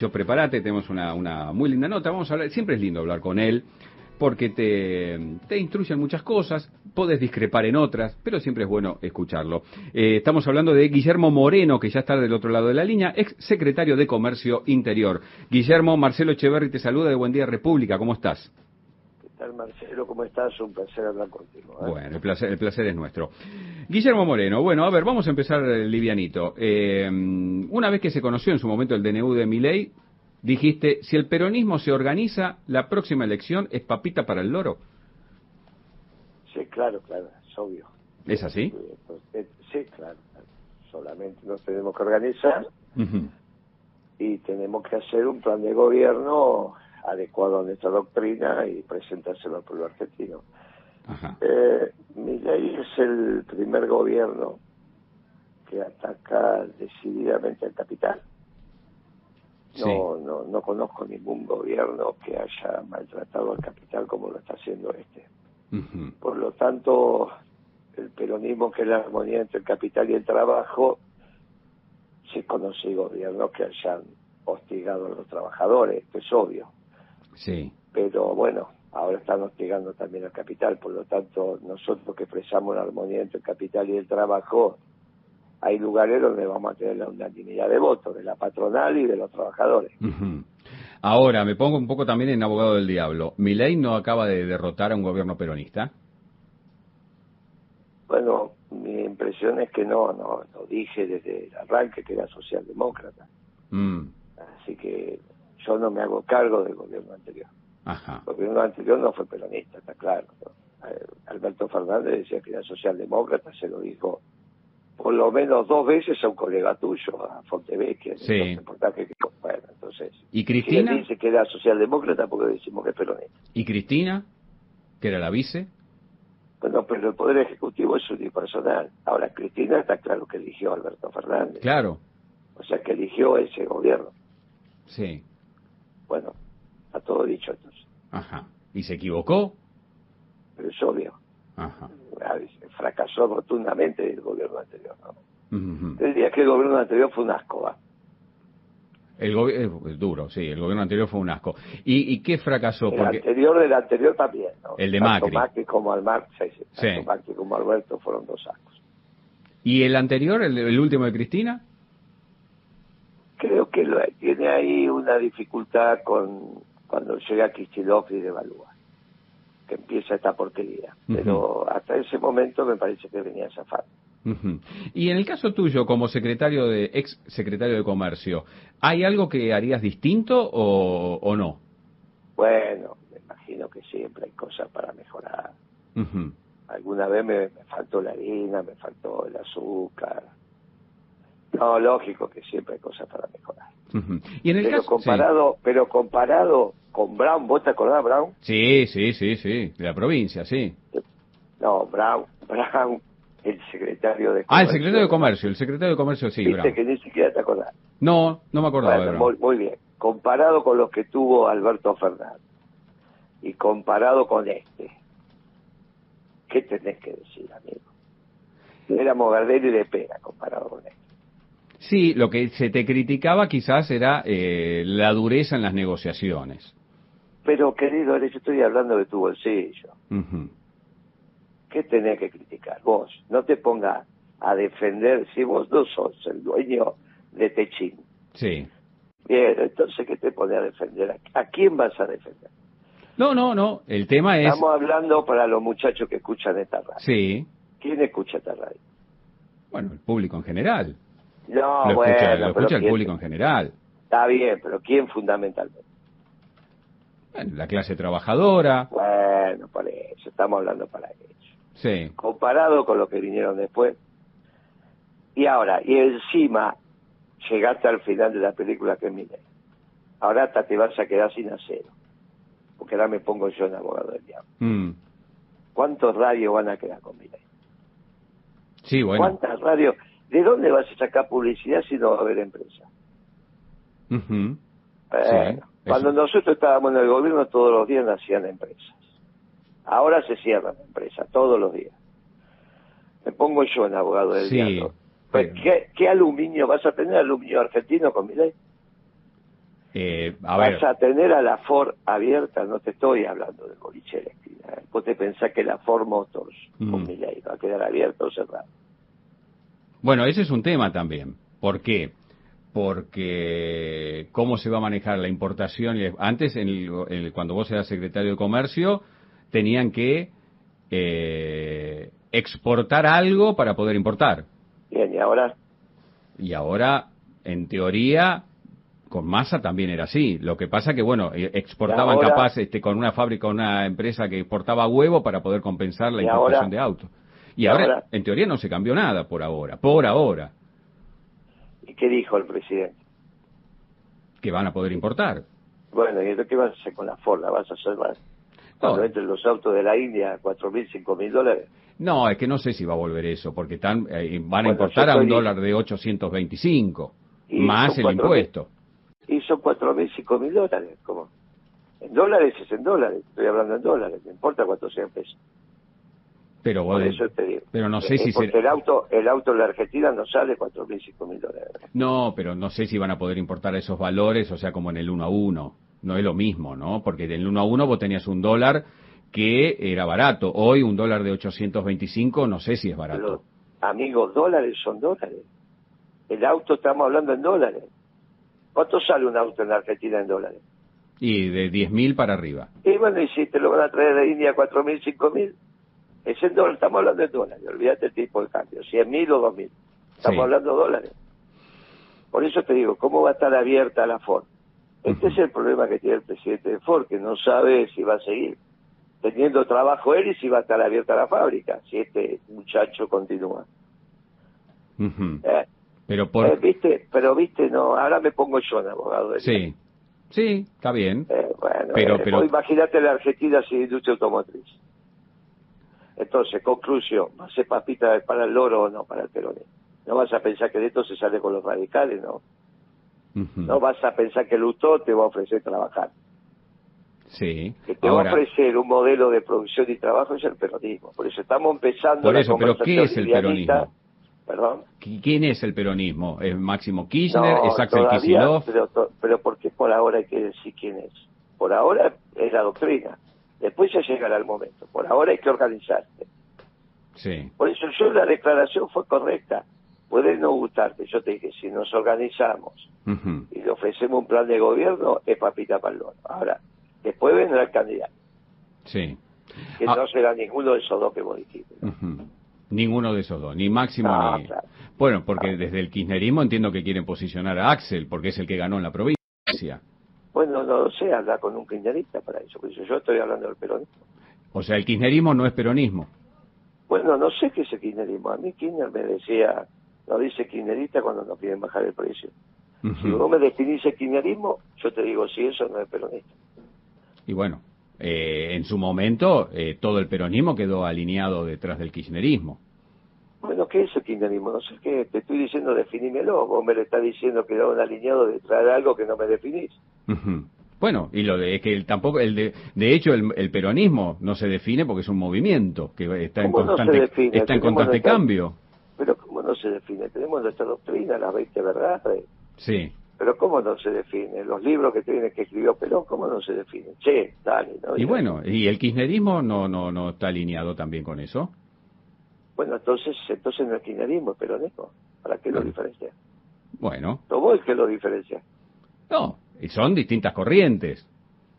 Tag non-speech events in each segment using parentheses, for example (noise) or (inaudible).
Yo prepárate, tenemos una, una muy linda nota. Vamos a hablar, siempre es lindo hablar con él porque te, te instruye en muchas cosas, podés discrepar en otras, pero siempre es bueno escucharlo. Eh, estamos hablando de Guillermo Moreno, que ya está del otro lado de la línea, ex secretario de Comercio Interior. Guillermo, Marcelo Echeverri te saluda de Buen Día República, ¿cómo estás? ¿Qué tal, Marcelo? ¿Cómo estás? Un placer hablar contigo. ¿eh? Bueno, el placer, el placer es nuestro. Guillermo Moreno, bueno, a ver, vamos a empezar eh, livianito. Eh, una vez que se conoció en su momento el DNU de Miley, dijiste, si el peronismo se organiza, la próxima elección es papita para el loro. Sí, claro, claro, es obvio. ¿Es así? Sí, claro. Solamente nos tenemos que organizar y tenemos que hacer un plan de gobierno adecuado a nuestra doctrina y presentárselo al pueblo argentino. Eh, es el primer gobierno que ataca decididamente al capital. No, no, no conozco ningún gobierno que haya maltratado al capital como lo está haciendo este. Por lo tanto, el peronismo, que es la armonía entre el capital y el trabajo, se conoce gobiernos que hayan hostigado a los trabajadores, esto es obvio. Sí. Pero bueno, ahora están hostigando también al capital, por lo tanto, nosotros que expresamos la armonía entre el capital y el trabajo, hay lugares donde vamos a tener la unanimidad de votos, de la patronal y de los trabajadores. Ahora, me pongo un poco también en abogado del diablo. ¿Mi ley no acaba de derrotar a un gobierno peronista? Bueno, mi impresión es que no, no, lo dije desde el arranque que era socialdemócrata. Mm. Así que yo no me hago cargo del gobierno anterior. El gobierno anterior no fue peronista, está claro. Eh, Alberto Fernández decía que era socialdemócrata, se lo dijo por lo menos dos veces a un colega tuyo, a Fontevecchia. Sí. bueno, entonces, ¿Y Cristina? dice que era socialdemócrata porque decimos que es peronista. ¿Y Cristina? ¿Que era la vice? Bueno, pero el Poder Ejecutivo es unipersonal. Ahora, Cristina está claro que eligió a Alberto Fernández. Claro. O sea, que eligió ese gobierno. Sí. Bueno, está todo dicho entonces. Ajá. ¿Y se equivocó? Pero es obvio. Ajá fracasó rotundamente el gobierno anterior. ¿no? El día que el gobierno anterior fue un asco. El gobierno es duro, sí, el gobierno anterior fue un asco. ¿Y, y qué fracasó? El anterior del anterior también, ¿no? El de tanto Macri. Macri como al Mar, sí, sí, Macri como Alberto fueron dos ascos. ¿Y el anterior, el, último de Cristina? Creo que tiene ahí una dificultad con cuando llega Kicillof y devalúa que empieza esta porquería. Pero hasta ese momento me parece que venía a zafar. Y en el caso tuyo, como secretario de ex secretario de Comercio, ¿hay algo que harías distinto o, no? Bueno, me imagino que siempre hay cosas para mejorar. Alguna vez me, faltó la harina, me faltó el azúcar. No, lógico que siempre hay cosas para mejorar. ¿Y en el pero comparado, pero comparado con Brown, ¿vos te acordás Brown? Sí, sí, sí, sí, de la provincia, sí. No, Brown, Brown, el secretario de Comercio. Ah, el secretario de Comercio, el secretario de Comercio, sí, Viste que ni siquiera te acordás. No, no me acordaba Muy, bien, comparado con los que tuvo Alberto Fernández y comparado con este, ¿qué tenés que decir, amigo? Éramos Gardel de Pera comparado con este. Sí, lo que se te criticaba quizás era eh, la dureza en las negociaciones. Pero, querido, yo estoy hablando de tu bolsillo. ¿Qué tenés que criticar? Vos, no te pongas a defender si vos no sos el dueño de Techín. Sí. Bien, entonces, ¿qué te pone a defender? ¿A quién vas a defender? No, no, no. El tema es. Estamos hablando para los muchachos que escuchan esta radio. Sí. ¿Quién escucha esta radio? Bueno, el público en general. No, lo bueno. Escucha, lo escucha el público en general. Está bien, pero ¿quién fundamentalmente? la clase trabajadora. Bueno, por eso, estamos hablando para ellos. Sí. Comparado con lo que vinieron después. Y ahora, y encima, llegaste al final de la película que mire. Ahora hasta te vas a quedar sin acero. Porque ahora me pongo yo en abogado del diablo. Mm. ¿Cuántos radios van a quedar con Miley? Sí, bueno. ¿Cuántas radios? ¿De dónde vas a sacar publicidad si no va a haber empresa? cuando nosotros estábamos en el gobierno todos los días nacían empresas. Ahora se cierran empresas todos los días. Me pongo yo en abogado del diablo. Pues, ¿qué, aluminio vas a tener? ¿Aluminio argentino con mi ley? Eh, a Vas a tener a la Ford abierta, no te estoy hablando de boliche eléctrica. ¿eh? Vos te pensás que la Ford Motors con Mm. Milei va a quedar abierta o cerrada. Bueno, ese es un tema también. ¿Por qué? Porque cómo se va a manejar la importación. Antes, en el- en el- cuando vos eras secretario de Comercio, tenían que eh, exportar algo para poder importar. Bien, y ahora Y ahora, en teoría, con masa también era así. Lo que pasa que, bueno, eh, exportaban ahora- capaz este, con una fábrica, una empresa que exportaba huevo para poder compensar la importación ahora- de autos. Y, ahora, ahora- en teoría, no se cambió nada por ahora. Por ahora. ¿Y qué dijo el presidente? Que van a poder importar. Bueno, ¿y qué vas a hacer con la Ford? ¿La vas a hacer más? Cuando No. entren los autos de la India a cuatro mil, cinco mil dólares. No, es que no sé si va a volver eso, porque eh, van a importar a un dólar de 825, Y más el 4.000. impuesto. Y son cuatro mil, cinco mil dólares. ¿Cómo? En dólares es en dólares. Estoy hablando en dólares. No importa cuánto sean pesos. Pero, Por no sé eh, si porque el auto el auto en la Argentina no sale 4.000, 5.000 dólares. No, pero no sé si van a poder importar esos valores, o sea, como en el 1 a 1. No es lo mismo, ¿no? Porque en el 1 a 1 vos tenías un dólar que era barato. Hoy un dólar de 825 no sé si es barato. Los amigos, dólares son dólares. El auto estamos hablando en dólares. ¿Cuánto sale un auto en la Argentina en dólares? Y de 10.000 para arriba. Y bueno, y si te lo van a traer de India 4.000, 5.000. Ese dólar, estamos hablando de dólares, olvídate el tipo de cambio, 100 mil o 2 mil. Estamos hablando de dólares. Por eso te digo, ¿cómo va a estar abierta la Ford? Este es el problema que tiene el presidente de Ford, que no sabe si va a seguir teniendo trabajo él y si va a estar abierta la fábrica, si este muchacho continúa. Eh, pero por... Eh, viste, pero viste, no, ahora me pongo yo en abogado. Sí, sí, está bien. Eh, bueno, pero, imagínate la Argentina sin industria automotriz. Entonces, conclusión, ¿va a ser papita para el loro o no para el peronismo? No vas a pensar que de esto se sale con los radicales, ¿no? No vas a pensar que Lutó te va a ofrecer trabajar. Sí. Que te va a ofrecer un modelo de producción y trabajo es el peronismo. Por eso estamos empezando por la eso, pero ¿qué es el peronismo? Perdón. ¿Qui- ¿Quién es el peronismo? ¿Es Máximo Kirchner? No, ¿Es Axel todavía, Kicillof? pero, pero ¿por qué por ahora hay que decir quién es? Por ahora es la doctrina. Después ya llegará el momento. Por ahora hay que organizarse. Sí. Por eso yo la declaración fue correcta. Puede no gustarte. Yo te dije, si nos organizamos y le ofrecemos un plan de gobierno, es papita para el loro. Ahora, después vendrá el candidato, Sí. que Ah. no será ninguno de esos dos que vos dijiste. ¿no? Ninguno de esos dos, ni Máximo No, ni... claro. Bueno, porque desde el kirchnerismo entiendo que quieren posicionar a Axel, porque es el que ganó en la provincia. Bueno, no lo sé, hablar con un kirchnerista para eso. Por eso yo estoy hablando del peronismo. O sea, el kirchnerismo no es peronismo. Bueno, no sé qué es el kirchnerismo. A mí Kirchner me decía, no dice kirchnerista cuando nos quieren bajar el precio. Si vos me definís el kirchnerismo, yo te digo, si eso no es peronista. Y bueno, eh, en su momento eh, todo el peronismo quedó alineado detrás del kirchnerismo. Bueno, ¿qué es el kirchnerismo? No sé qué, te estoy diciendo, definímelo. Vos me lo estás diciendo que era un alineado detrás de algo que no me definís. Bueno, y lo de es que el, tampoco el de, de hecho el, el peronismo no se define porque es un movimiento que está en ¿Cómo no constante define? está en Tenemos constante nuestra- cambio. Pero ¿cómo no se define? Tenemos nuestra doctrina, las 20 verdades. Sí. Pero ¿cómo no se define? Los libros que tiene que escribió Perón, ¿cómo no se definen? Che, dale, ¿no? Y bueno, y el kirchnerismo no no no está alineado también con eso. Bueno, entonces, entonces no es kirchnerismo, es peronismo. ¿Para qué lo diferencia? Bueno, No vos que lo diferencia. no, y son distintas corrientes.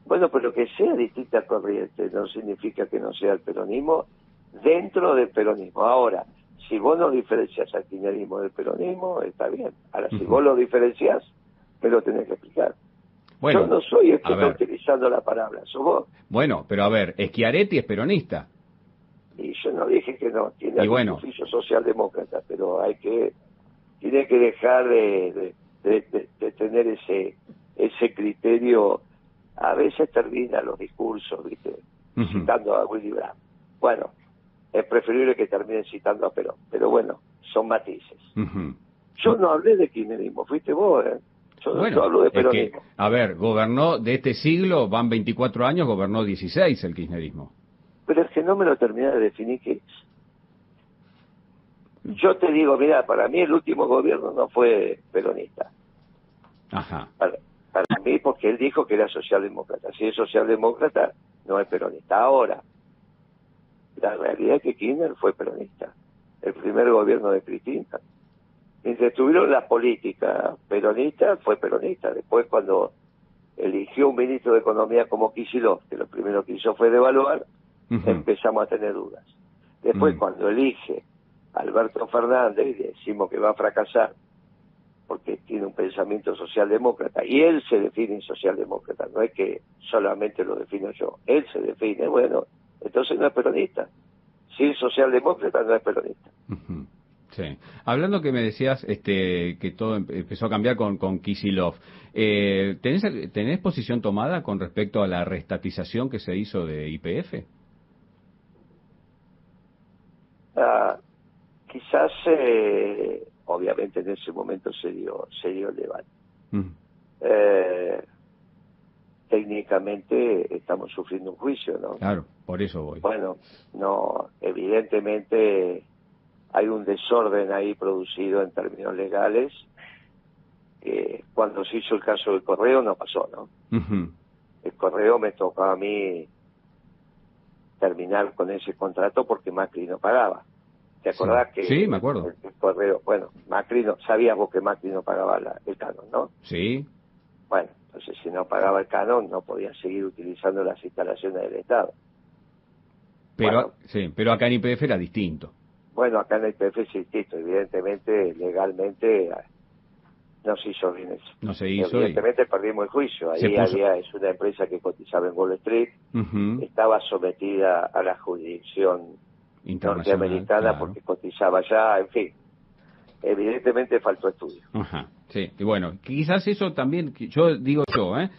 Bueno, pero que sea distinta corriente no significa que no sea el peronismo dentro del peronismo. Ahora, si vos no diferencias al kirchnerismo del peronismo, está bien. Ahora, si vos lo diferencias, me lo tenés que explicar. Bueno, Yo no soy el que está utilizando la palabra, sos vos. bueno, pero a ver, Schiaretti es peronista. Y yo no dije que no, tiene bueno. oficio socialdemócrata, pero hay que, tiene que dejar de, de- de- de- de tener ese, ese criterio. A veces termina los discursos, ¿viste? Citando a Willy Brandt. Bueno, es preferible que terminen citando a Perón, pero bueno, son matices. Yo no hablé de kirchnerismo, fuiste vos, ¿eh? Yo, Bueno, yo hablo de es que, peronismo. a ver, gobernó de este siglo, van 24 años, gobernó 16 el kirchnerismo. Que no me lo terminé de definir qué es. Yo te digo, mira, para mí el último gobierno no fue peronista. Ajá. Para, para mí, porque él dijo que era socialdemócrata. Si es socialdemócrata, no es peronista. Ahora, la realidad es que Kirchner fue peronista. El primer gobierno de Cristina. Mientras estuvieron la política peronista, fue peronista. Después, cuando eligió un ministro de Economía como Kicillof, que lo primero que hizo fue devaluar, empezamos a tener dudas. Después, mm. cuando elige Alberto Fernández, y decimos que va a fracasar, porque tiene un pensamiento socialdemócrata, y él se define socialdemócrata, no es que solamente lo defino yo, él se define, bueno, entonces no es peronista. Si es socialdemócrata, no es peronista. Sí. Hablando que me decías este, que todo empezó a cambiar con, con Kisilov, eh, ¿tenés, ¿tenés posición tomada con respecto a la restatización que se hizo de IPF? Ah, quizás, eh, obviamente en ese momento se dio, se dio el debate. Mm. Eh, técnicamente estamos sufriendo un juicio, ¿no? Claro, por eso voy. Bueno, no, evidentemente hay un desorden ahí producido en términos legales. que cuando se hizo el caso del correo no pasó, ¿no? El correo me tocó a mí terminar con ese contrato porque Macri no pagaba. ¿Te acordás que sí, me acuerdo. El, correo, bueno, Macri no, sabíamos que Macri no pagaba el canon, ¿no? Sí. Bueno, entonces si no pagaba el canon no podía seguir utilizando las instalaciones del Estado. Pero, sí, pero acá en IPF era distinto. Bueno, acá en IPF es distinto, evidentemente, legalmente no se hizo bien eso. No se hizo. Evidentemente perdimos el juicio. Ahí había, es una empresa que cotizaba en Wall Street, estaba sometida a la jurisdicción norteamericana porque cotizaba ya, en fin. Evidentemente faltó estudio. Ajá, sí. Y bueno, quizás eso también, yo digo yo, ¿eh?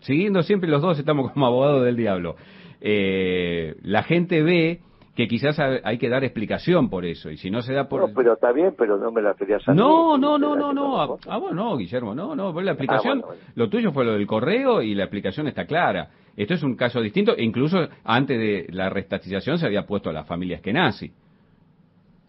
siguiendo siempre los dos estamos como (laughs) abogados del diablo. Eh, la gente ve que quizás hay que dar explicación por eso, y si no se da por... No, pero está bien, pero no me la querías. No, no, no, no, no, ah, bueno, no, Guillermo, no, no, la ah, explicación, lo tuyo fue lo del correo y la explicación está clara. Esto es un caso distinto, e incluso antes de la restatización se había puesto a las familias que nazi.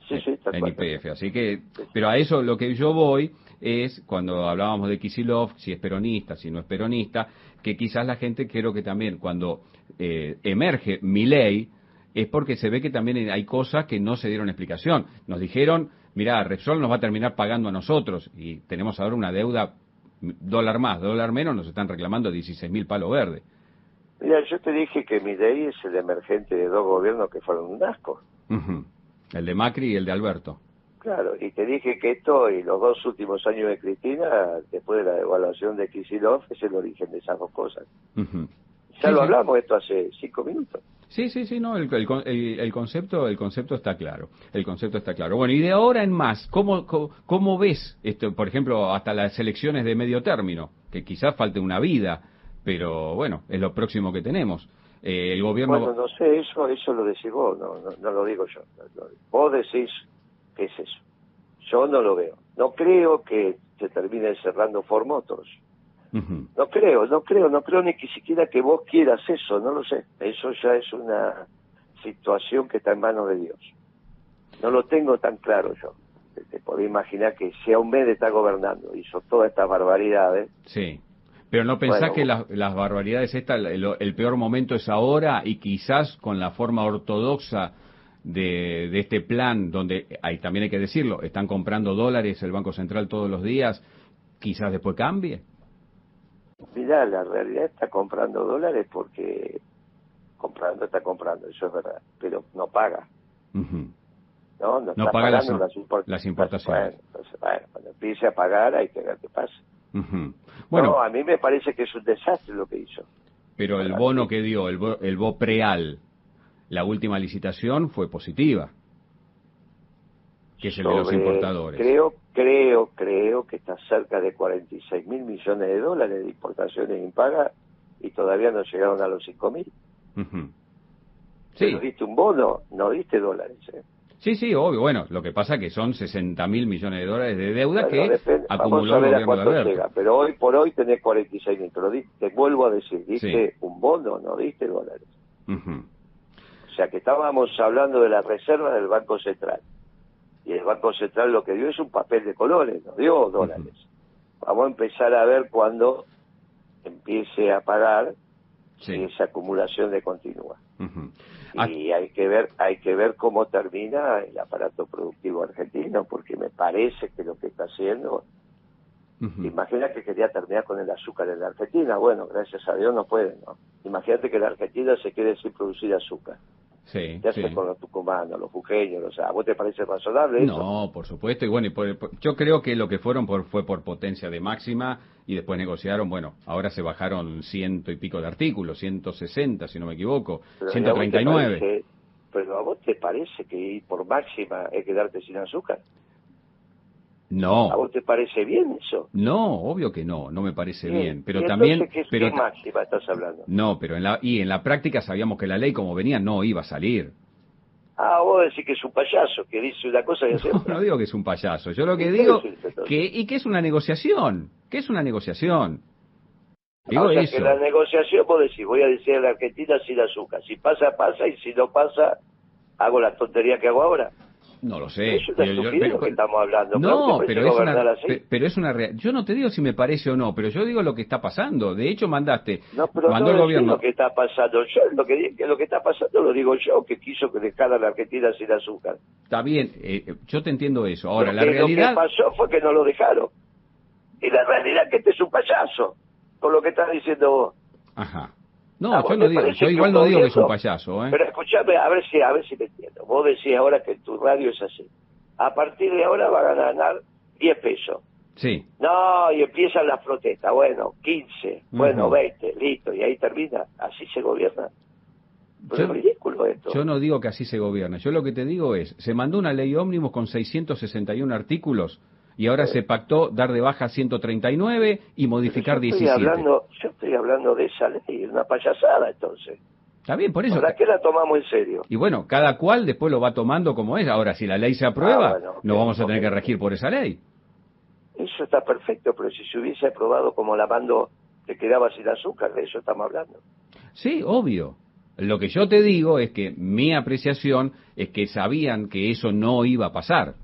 Sí, sí, está en IPF, así que, pero a eso lo que yo voy es, cuando hablábamos de Kisilov, si es peronista, si no es peronista, que quizás la gente, quiero que también, cuando eh, emerge mi ley, es porque se ve que también hay cosas que no se dieron explicación. Nos dijeron, mira, Repsol nos va a terminar pagando a nosotros y tenemos ahora una deuda dólar más, dólar menos, nos están reclamando 16 mil palos verdes. Mira, yo te dije que mi ley es el emergente de dos gobiernos que fueron un asco. El de Macri y el de Alberto. Claro, y te dije que esto y los dos últimos años de Cristina, después de la devaluación de Kisilov, es el origen de esas dos cosas. Ya lo hablamos esto hace cinco minutos. Sí, sí, sí, no, el, el, concepto, el concepto está claro, el concepto está claro. Bueno, y de ahora en más, ¿cómo, cómo, ves, esto, por ejemplo, hasta las elecciones de medio término, que quizás falte una vida, pero bueno, es lo próximo que tenemos. Eh, el gobierno... Bueno, no sé, eso, eso lo decís vos, no, no, lo digo yo. Vos decís qué es eso. Yo no lo veo. No creo que se termine cerrando No creo, no creo, no creo ni que siquiera que vos quieras eso, no lo sé. Eso ya es una situación que está en manos de Dios. No lo tengo tan claro yo. Te, puedo imaginar que si a un mes está gobernando, hizo todas estas barbaridades. Sí. Pero no pensás que las, barbaridades estas, el, peor momento es ahora y quizás con la forma ortodoxa de, de este plan, donde hay, también hay que decirlo, están comprando dólares el Banco Central todos los días, quizás después cambie. Mira, la realidad está comprando dólares porque comprando está comprando, eso es verdad, pero no paga. No, no, paga las, las, importaciones. Bueno, cuando empiece a pagar hay que ver qué pasa. Bueno, a mí me parece que es un desastre lo que hizo. Pero el bono que dio, el, bo, el BOPREAL, la última licitación fue positiva, que es el de los importadores. Creo creo, creo que está cerca de 46 mil millones de dólares de importaciones impagas y todavía no llegaron a los 5 mil. sí. diste un bono, no diste dólares. ¿eh? Sí, sí, obvio. Bueno, lo que pasa es que son 60 mil millones de dólares de deuda que acumuló el gobierno de llega, Pero hoy por hoy tenés 46 mil. Pero te vuelvo a decir, diste un bono, no diste dólares. O sea que estábamos hablando de la reserva del Banco Central y el Banco Central lo que dio es un papel de colores, no dio dólares. Vamos a empezar a ver cuando empiece a pagar esa acumulación de continua. Y hay que ver, hay que ver cómo termina el aparato productivo argentino, porque me parece que lo que está haciendo Imagina que quería terminar con el azúcar en la Argentina. Bueno, gracias a Dios no puede, ¿no? Imagínate que la Argentina se quede sin producir azúcar. Sí, ¿Qué hace con los tucumanos, los jujeños? O sea, ¿a vos te parece razonable eso? No, por supuesto. Y bueno, yo creo que lo que fueron por, fue por potencia de máxima y después negociaron, bueno, ahora se bajaron ciento y pico de artículos, 160 si no me equivoco, pero 139. pero ¿a vos te parece que por máxima es quedarte sin azúcar? No. ¿A vos te parece bien eso? No, obvio que no, no me parece bien. Pero también. ¿qué, pero, máxima estás hablando? No, pero en la, y en la práctica sabíamos que la ley como venía no iba a salir. Ah, vos decís que es un payaso, que dice una cosa y (laughs) hace no, No digo que es un payaso, yo lo que digo que y que es una negociación, que es una negociación. Digo o sea, que la negociación vos decís, voy a decir a la Argentina sin azúcar, si pasa, pasa, y si no pasa, hago la tontería que hago ahora. No lo sé. Es una yo, que estamos hablando. No, pero es, una, pero es una Yo no te digo si me parece o no, pero yo digo lo que está pasando. De hecho, mandaste. No, pero mandó el gobierno. lo que está pasando. Yo lo que, lo que está pasando lo digo yo, que quiso que dejara la Argentina sin azúcar. Está bien, eh, yo te entiendo eso. Ahora, la realidad. Lo que pasó fue que no lo dejaron. Y la realidad es que este es un payaso, con lo que estás diciendo vos. Ajá. No, ah, yo no digo, yo igual no digo que es un payaso, ¿eh? Pero escúchame, a ver si a ver si me entiendo. Vos decís ahora que tu radio es así. A partir de ahora va a ganar 10 pesos. Sí. No, y empiezan las protestas. Bueno, 15, bueno, 20, listo, y ahí termina. Así se gobierna. Pero es ridículo esto. Yo no digo que así se gobierna. Yo lo que te digo es, se mandó una ley ómnibus con 661 artículos y ahora se pactó dar de baja 139 y modificar yo 17. Hablando, yo estoy hablando de esa ley, una payasada entonces. Está bien, por eso. ¿Para qué la tomamos en serio? Y bueno, cada cual después lo va tomando como es. Ahora, si la ley se aprueba, ah, no vamos a tener que regir por esa ley. Eso está perfecto, pero si se hubiese aprobado como la mando te quedaba sin azúcar, de eso estamos hablando. Sí, obvio. Lo que yo te digo es que mi apreciación es que sabían que eso no iba a pasar.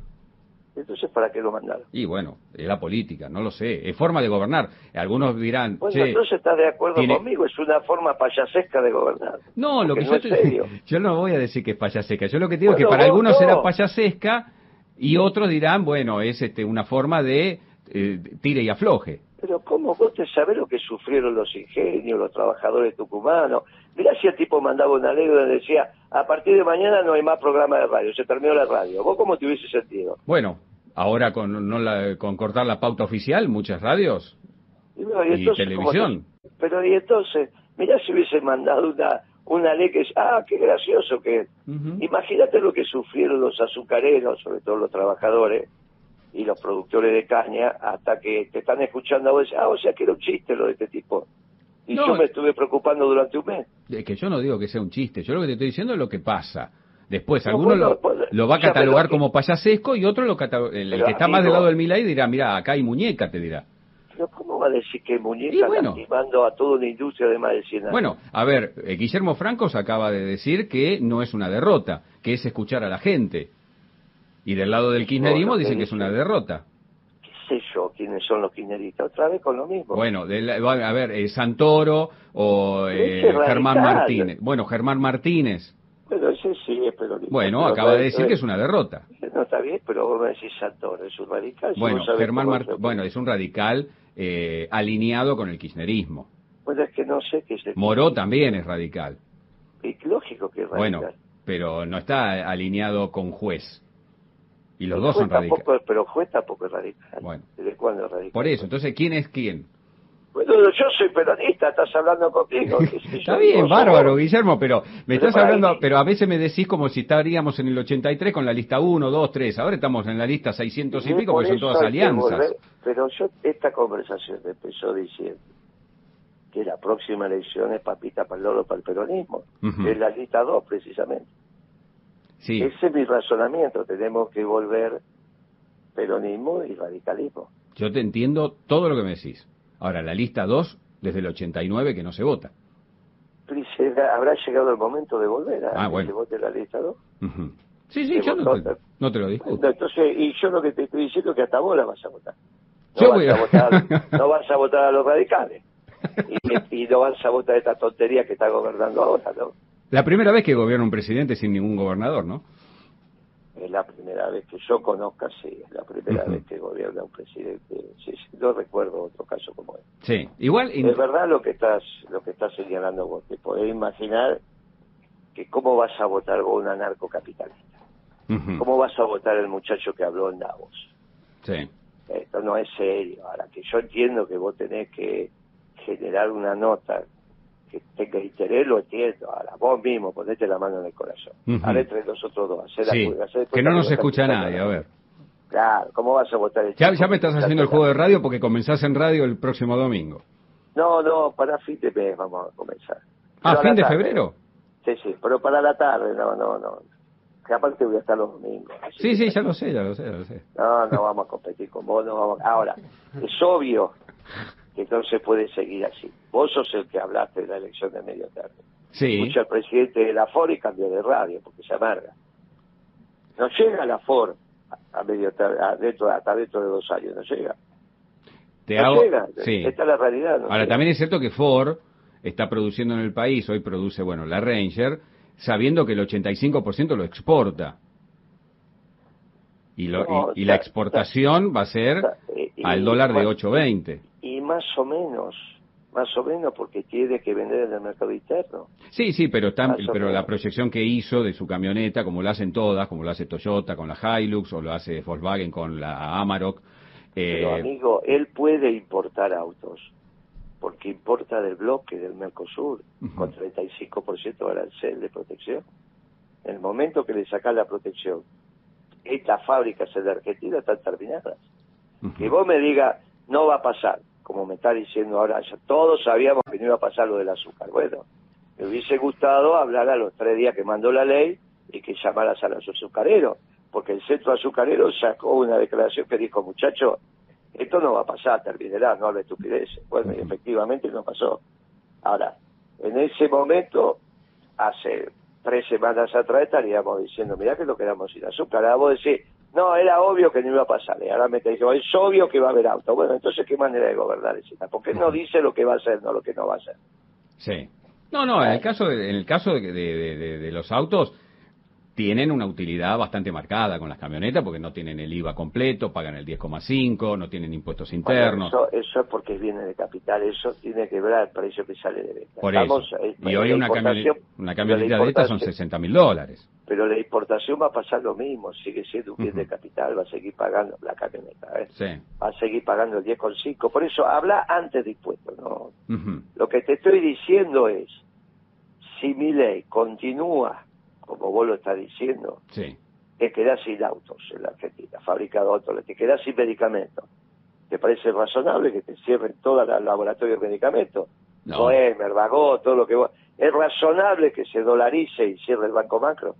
Entonces, ¿para qué lo mandaron? Y bueno, es la política, no lo sé, es forma de gobernar. Algunos dirán... Bueno, entonces estás de acuerdo conmigo, es una forma payasesca de gobernar. No, lo que yo, te... (laughs) yo no voy a decir que es payasesca, yo lo que digo es que para algunos será payasesca y otros dirán, bueno, es este una forma de eh, tire y afloje. Pero ¿cómo vos te sabés lo que sufrieron los ingenios, los trabajadores tucumanos? Mirá si el tipo mandaba una ley donde decía, a partir de mañana no hay más programa de radio, se terminó la radio. ¿Vos cómo te hubiese sentido? Bueno, ahora con, no la, con cortar la pauta oficial, muchas radios y, televisión. pero y entonces, mirá si hubiese mandado una, una ley que es, ah, qué gracioso que Imagínate lo que sufrieron los azucareros, sobre todo los trabajadores y los productores de caña, hasta que te están escuchando a vos, ah, o sea que era un chiste lo de este tipo. Y yo me estuve preocupando durante un mes. Es que yo no digo que sea un chiste, yo lo que te estoy diciendo es lo que pasa. Después, alguno lo, va a catalogar como payasesco y otro, lo el, que está más del lado del Milay dirá, mira, acá hay muñeca, te dirá. Pero ¿cómo va a decir que muñeca bueno, lastimando a toda una industria de más de 100 años? Bueno, a ver, eh, Guillermo Franco se acaba de decir que no es una derrota, que es escuchar a la gente. Y del lado del kirchnerismo dicen que es una derrota sé yo quiénes son los kirchneristas, otra vez con lo mismo. Bueno, a ver, eh, Santoro o eh, Germán Martínez. Bueno, Germán Martínez. Pero ese sí es peronista. Bueno, acaba de decir que es una derrota. No está bien, pero vos me decís Santoro, es un radical. Bueno, Germán Martínez, bueno, es un radical eh, alineado con el kirchnerismo. Bueno, es que no sé qué es el Moró también es radical. Es lógico que es radical. Bueno, pero no está alineado con juez. Y los dos son radicales. pero juez tampoco es radical. Bueno. ¿Desde cuándo es radical? Por eso, entonces, ¿quién es quién? Bueno, yo soy peronista, estás hablando conmigo. (laughs) Está bien, bárbaro, Guillermo, pero me estás hablando, pero a veces me decís como si estaríamos en el 83 con la lista 1, 2, 3. Ahora estamos en la lista 600 y pico porque son todas alianzas. pero yo, esta conversación empezó diciendo que la próxima elección es papita para el loro para el peronismo. Es la lista 2, precisamente. Ese es mi razonamiento. Tenemos que volver peronismo y radicalismo. Yo te entiendo todo lo que me decís. Ahora, la lista 2, desde el 89 que no se vota. habrá llegado el momento de volver a ah, que se vote la lista 2. Sí, sí, yo no te, lo discuto. Entonces, y yo lo que te estoy diciendo es que hasta vos la vas a votar. No, vas, a votar, (laughs) no vas a votar a los radicales. y, y no vas a votar esta tontería que está gobernando ahora, ¿no? La primera vez que gobierna un presidente sin ningún gobernador, ¿no? Es la primera vez que yo conozca, sí, es la primera vez que gobierna un presidente. Sí, sí, no recuerdo otro caso como este. Sí, igual. Es verdad lo que estás, lo que estás señalando vos. Te podés imaginar que cómo vas a votar vos un anarcocapitalista. ¿Cómo vas a votar el muchacho que habló en Davos? Sí. Esto no es serio. Ahora que yo entiendo que vos tenés que generar una nota que interés, lo entiendo. Ahora, vos mismo, ponete la mano en el corazón. Ahora entre los otros dos, hacer sí. la, hacer Que no nos escucha nadie, a ver. Claro, ¿cómo vas a votar el ya, ya me estás haciendo el juego de radio porque comenzás en radio el próximo domingo. No, no, para fin de mes vamos a comenzar. ¿Ah, fin de febrero? Sí, sí, pero para la tarde, no, no, no. Que aparte voy a estar los domingos. Sí, sí, ya lo sé, ya lo sé, ya lo sé. No, no vamos a competir con vos, no vamos. Ahora, es obvio (laughs) que no se puede seguir así. Vos sos el que hablaste de la elección de medio término. Sí. Escucha al presidente de la FOR y cambió de radio porque se amarga. No llega la FOR a medio a dentro, hasta dentro de dos años, no llega. Te no hago... llega, sí. esta es la realidad. No Ahora, llega. también es cierto que Ford está produciendo en el país, hoy produce, bueno, la Ranger, sabiendo que el 85% lo exporta. Y, lo, No, y, y la está- exportación va a ser al dólar de bueno, 8.20. Más o menos, más o menos porque tiene que vender en el mercado interno. Sí, sí, pero, pero la proyección que hizo de su camioneta, como lo hacen todas, como lo hace Toyota con la Hilux o lo hace Volkswagen con la Amarok, Pero eh, amigo, él puede importar autos, porque importa del bloque del Mercosur, Ujú. con 35% de arancel de protección. En el momento que le sacas la protección, estas fábricas en la Argentina están terminadas. Que vos me digas, no va a pasar, como me está diciendo ahora, ya todos sabíamos que no iba a pasar lo del azúcar. Bueno, me hubiese gustado hablar a los tres días que mandó la ley y que llamaras a los azucareros, porque el centro azucarero sacó una declaración que dijo, muchacho, esto no va a pasar, terminará, no hable estupideces. Bueno, y efectivamente no pasó. Ahora, en ese momento, hace tres semanas atrás estaríamos diciendo, mirá que lo quedamos sin azúcar. Ahora vos decís, no, era obvio que no iba a pasar. Y ahora me te digo, es obvio que va a haber auto. Bueno, entonces, ¿qué manera de gobernar es esta? ¿Por qué no dice lo que va a hacer, no lo que no va a hacer? Sí. No, no, en el caso de, en el caso de, de- de- de- de los autos tienen una utilidad bastante marcada con las camionetas porque no tienen el IVA completo, pagan el 10,5, no tienen impuestos Bueno, internos. eso, eso es porque viene de capital, eso tiene que ver al precio que sale de venta. por Estamos, eso. eh, Y hoy una, camioneta, una camioneta de estas son importación- 60 mil dólares. Pero la importación va a pasar lo mismo, sigue siendo un bien de capital, va a seguir pagando la camioneta, ¿eh? Sí. va a seguir pagando el 10,5. Por eso habla antes de impuestos, ¿no? Lo que te estoy diciendo es, si mi ley continúa, como vos lo estás diciendo, Sí. te quedás sin autos en la Argentina, fabricado autos, te quedás sin medicamentos. ¿Te parece razonable que te cierren todos los laboratorios de medicamentos? No. Boemer, Vagó, todo lo que vos... ¿Es razonable que se dolarice y cierre el Banco Macro?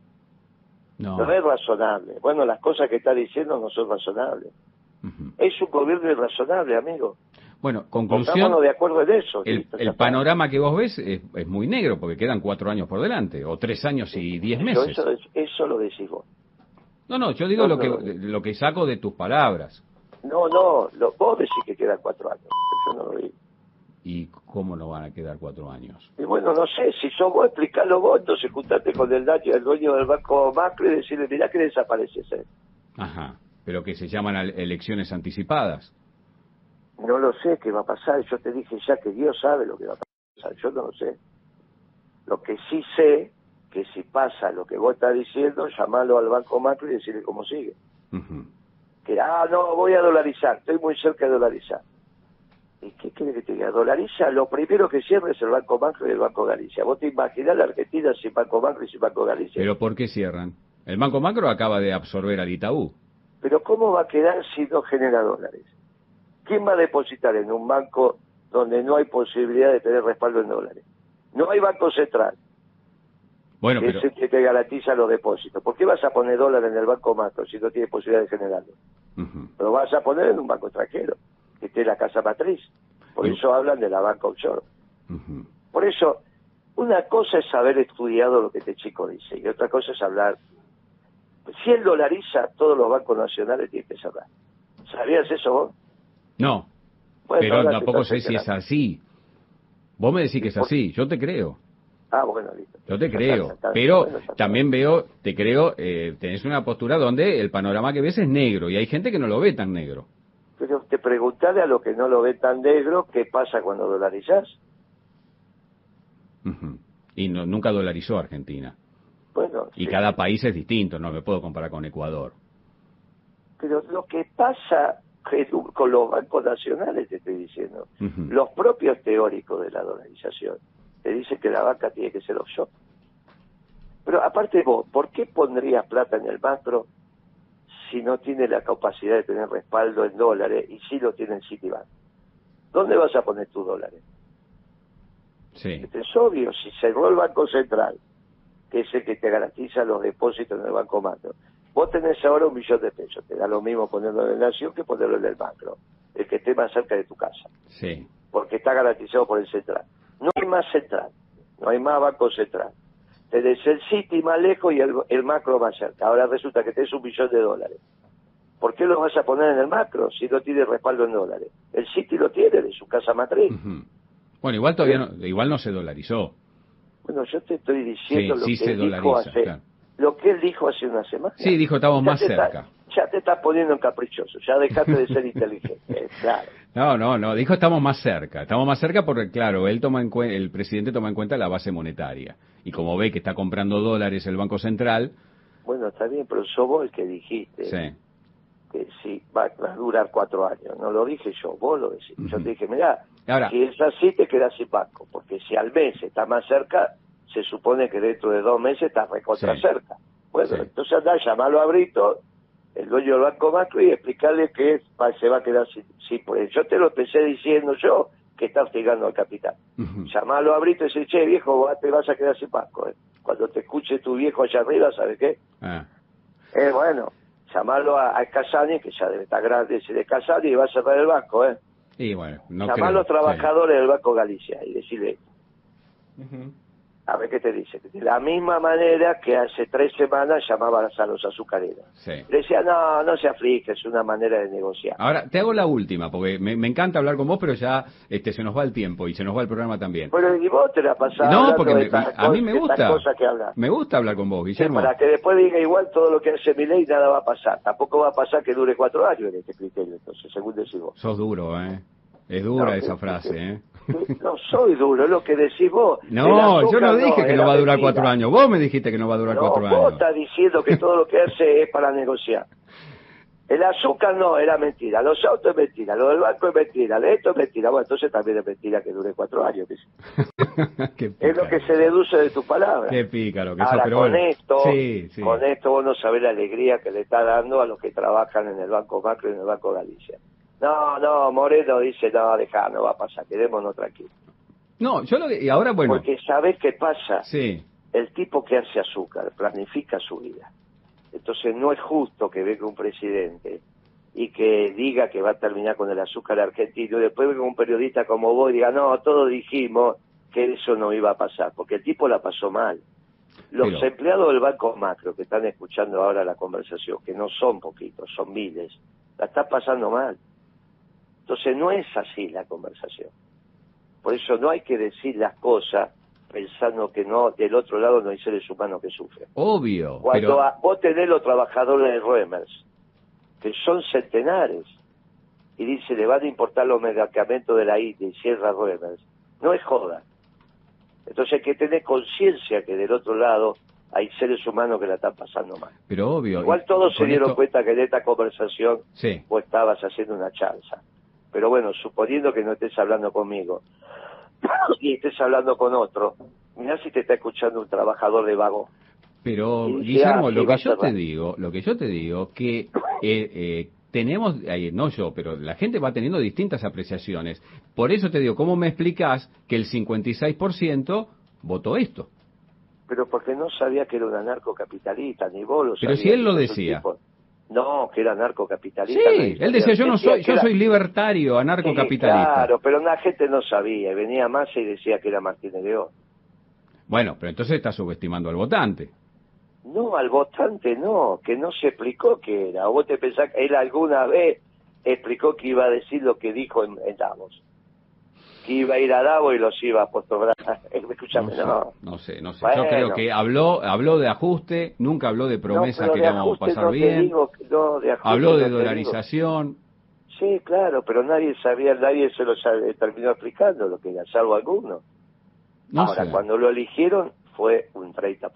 No. No es razonable. Bueno, las cosas que está diciendo no son razonables. Es un gobierno irrazonable, amigo. Bueno, conclusión, Pongámonos de acuerdo en eso. el, panorama que vos ves es, es muy negro porque quedan cuatro años por delante, o tres años y diez Eso- meses. Eso, eso lo decís vos. No, no, yo digo No, lo que no. lo que saco de tus palabras. No, no, lo, vos decís que quedan cuatro años. Yo no lo digo. ¿Y cómo no van a quedar cuatro años? Y bueno, no sé, si sos vos, explicalo vos, entonces juntate con el, daño, el dueño del banco Macro y decirle, mirá que desaparece ese. Ajá. Pero que se llaman elecciones anticipadas. No lo sé qué va a pasar, yo te dije ya que Dios sabe lo que va a pasar, yo no lo sé. Lo que sí sé, que si pasa lo que vos estás diciendo, llamalo al banco Macro y decirle cómo sigue. Que, ah, no, voy a dolarizar, estoy muy cerca de dolarizar. ¿Y qué quiere que te diga? Dolariza, lo primero que cierre es el Banco Macro y el Banco Galicia. ¿Vos te imaginás la Argentina sin Banco Macro y sin Banco Galicia? Pero ¿por qué cierran? El Banco Macro acaba de absorber al Itaú. Pero ¿cómo va a quedar si no genera dólares? ¿Quién va a depositar en un banco donde no hay posibilidad de tener respaldo en dólares? No hay banco central, Bueno, que pero es el que te garantiza los depósitos. ¿Por qué vas a poner dólares en el banco macro si no tienes posibilidad de generarlo? Lo vas a poner en un banco extranjero, que esté en la casa matriz. Por eso hablan de la banca offshore. Ujú. Por eso, una cosa es haber estudiado lo que este chico dice y otra cosa es hablar. Si él dolariza, todos los bancos nacionales tienen que cerrar. ¿Sabías eso vos? No, Bueno, pero tampoco sé si es así. Vos me decís que es así, yo te creo. Ah, bueno, listo. Yo te creo, pero también veo, te creo, eh, tenés una postura donde el panorama que ves es negro y hay gente que no lo ve tan negro. Pero te preguntale a lo que no lo ve tan negro qué pasa cuando dolarizás. Y no, nunca dolarizó Argentina. Bueno, y cada país es distinto, no me puedo comparar con Ecuador. Pero lo que pasa con los bancos nacionales, te estoy diciendo, los propios teóricos de la dolarización, te dicen que la banca tiene que ser offshore. Pero aparte vos, ¿por qué pondrías plata en el macro si no tiene la capacidad de tener respaldo en dólares y si lo tiene en Citibank? ¿Dónde vas a poner tus dólares? Sí. Es obvio, si cerró el Banco Central, que es el que te garantiza los depósitos en el Banco Macro, vos tenés ahora un millón de pesos, te da lo mismo ponerlo en la nación que ponerlo en el macro, el que esté más cerca de tu casa. Sí. Porque está garantizado por el Central. No hay más Central, no hay más Banco Central tenés el City más lejos y el, macro más cerca. Ahora resulta que tenés un millón de dólares. ¿Por qué los vas a poner en el macro si no tiene respaldo en dólares? El City lo tiene de su casa matriz. Bueno, igual todavía no, igual no se dolarizó. Bueno, yo te estoy diciendo lo que él dijo hace, lo que él dijo hace una semana. Sí, dijo estamos más cerca. ya te estás poniendo en caprichoso, ya dejaste de ser inteligente, (laughs) claro. No, no, no, dijo estamos más cerca. Estamos más cerca porque, claro, él toma en el presidente toma en cuenta la base monetaria. Y como ve que está comprando dólares el Banco Central... Bueno, está bien, pero sos vos el que dijiste que sí, va, a durar cuatro años. No lo dije yo, vos lo decís. Yo te dije, mira, si es así te quedas sin banco, porque si al mes está más cerca, se supone que dentro de dos meses está recontra cerca. Bueno, entonces anda, llamalo a Brito, el dueño del Banco Macro, y explicarle que se va a quedar sin, sin pues, Yo te lo empecé diciendo yo, que está hostigando al capital. Llamalo a Brito y dice, che, viejo, te vas a quedar sin banco. ¿eh? Cuando te escuche tu viejo allá arriba, ¿sabes qué? Ah. Eh, bueno, llamalo a, a, Casani, que ya debe estar grande ese de Casani, y va a cerrar el banco, ¿eh? Y bueno, no a los trabajadores del Banco Galicia y decirle, a ver qué te dice. De la misma manera que hace tres semanas llamabas a los azucareros. Le decía, no, no se aflige, es una manera de negociar. Ahora, te hago la última, porque me, encanta hablar con vos, pero ya este se nos va el tiempo y se nos va el programa también. Pero y vos te la pasás No, porque a mí me gusta. Me gusta hablar con vos, Guillermo. para que después diga igual todo lo que hace mi ley, nada va a pasar. Tampoco va a pasar que dure cuatro años en este criterio, entonces, según decís vos. Sos duro, ¿eh? Es dura esa frase, ¿eh? (laughs) No soy duro, es lo que decís vos. No, yo no dije que no va a durar cuatro años. Vos me dijiste que no va a durar cuatro años. Vos estás diciendo que todo lo que hace es para negociar. (laughs) El azúcar no, era mentira. Los autos es mentira. Lo del banco es mentira. Esto es mentira. Bueno, entonces también es mentira que dure cuatro años. (laughs) es lo que se deduce de tu palabra. Qué pícaro. Que Ahora, con esto, con esto vos no sabés la alegría que le está dando a los que trabajan en el Banco Macro y en el Banco Galicia. No, no, Moreno dice, no, deja, no va a pasar, quedémonos tranquilos. No, yo lo y ahora bueno. Porque sabes qué pasa. Sí. El tipo que hace azúcar planifica su vida. Entonces no es justo que venga un presidente y que diga que va a terminar con el azúcar argentino y después venga un periodista como vos y diga, no, todos dijimos que eso no iba a pasar, porque el tipo la pasó mal. Los empleados del Banco Macro que están escuchando ahora la conversación, que no son poquitos, son miles, la están pasando mal. Entonces no es así la conversación. Por eso no hay que decir las cosas pensando que no del otro lado no hay seres humanos que sufren. Obvio. Cuando vos tenés los trabajadores de Reemers, que son centenares, y dice le van a importar los medicamentos de la India y cierra Reemers, no es joda. Entonces hay que tener conciencia que del otro lado hay seres humanos que la están pasando mal. Pero obvio. Igual todos se dieron cuenta que en esta conversación vos estabas haciendo una chanza. Pero bueno, suponiendo que no estés hablando conmigo (coughs) y estés hablando con otro, mira si te está escuchando un trabajador de vago. Pero, Guillermo, lo que yo te digo, lo que yo te digo, que eh, eh, tenemos, no yo, pero la gente va teniendo distintas apreciaciones. Por eso te digo, ¿cómo me explicas que el 56% votó esto? Pero porque no sabía que era un anarcocapitalista, ni vos lo Pero si él lo decía. No, que era anarcocapitalista. Sí, él decía, yo no soy, yo soy libertario, anarcocapitalista. claro, pero la gente no sabía, y venía más y decía que era Martínez León. Bueno, pero entonces está subestimando al votante. No, al votante no, que no se explicó qué era. ¿O vos te pensás que él alguna vez explicó que iba a decir lo que dijo en, Davos? Que iba a ir a Davo y los iba a postobrar. (laughs) Escúchame, no. No sé, no sé. Yo creo que habló habló de ajuste, nunca habló de promesas que íbamos a pasar bien. habló de dolarización. Sí, claro, pero nadie sabía, nadie se lo terminó explicando, lo que era, salvo algunos. Ahora, cuando lo eligieron fue un 30%,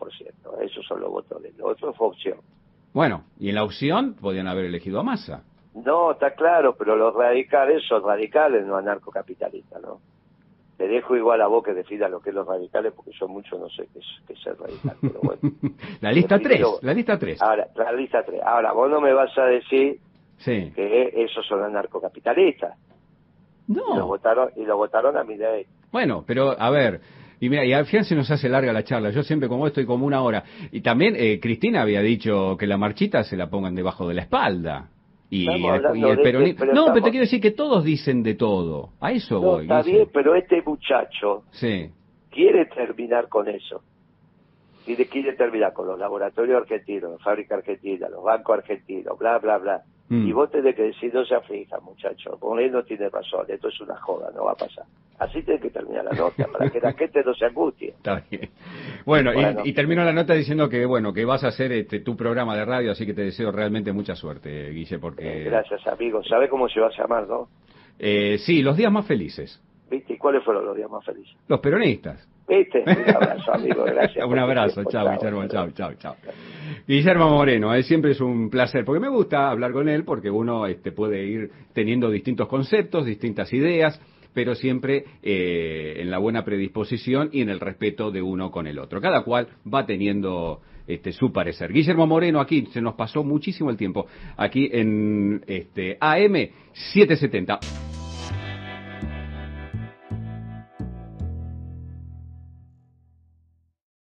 esos son los votos de él. Lo otro fue opción. Bueno, y en la opción podían haber elegido a Massa. No, está claro, pero los radicales son radicales, no anarcocapitalistas, ¿no? Le dejo igual a vos que decida lo que es los radicales, porque yo mucho no sé qué es, qué es ser radical, (laughs) pero bueno. la lista 3, la lista 3. Ahora, la lista 3. Ahora, vos no me vas a decir que esos son anarcocapitalistas. No. Y lo votaron, y lo votaron a mi ley. Bueno, pero a ver, y mira, y al final se nos hace larga la charla. Yo siempre como estoy como una hora. Y también eh, Cristina había dicho que la marchita se la pongan debajo de la espalda. Y, el peronismo. no, pero te quiero decir que todos dicen de todo. A eso voy. Está bien, pero este muchacho sí. quiere terminar con eso. Quiere, quiere terminar con los laboratorios argentinos, la fábrica argentina, los bancos argentinos, bla, bla, bla. Mm. Y vos tenés que decir, no se aflija, muchacho, con él no tiene razón, esto es una joda, no va a pasar. Así tiene que terminar la nota, para que la gente no se angustie. (laughs) Está bien. Bueno, Y, termino la nota diciendo que, bueno, que vas a hacer este, tu programa de radio, así que te deseo realmente mucha suerte, Guille, porque... Eh, gracias, amigo. ¿Sabe cómo se va a llamar, no? Eh, sí, los días más felices. ¿Viste? ¿Y cuáles fueron los días más felices? Los peronistas. ¿Viste? Un abrazo, amigo, gracias. (laughs) un abrazo, chao, Guillermo, chao, chao, chao. Guillermo Moreno, eh, siempre es un placer, porque me gusta hablar con él, porque uno este, puede ir teniendo distintos conceptos, distintas ideas, pero siempre eh, en la buena predisposición y en el respeto de uno con el otro. Cada cual va teniendo este, su parecer. Guillermo Moreno, aquí se nos pasó muchísimo el tiempo, aquí en este, AM 770.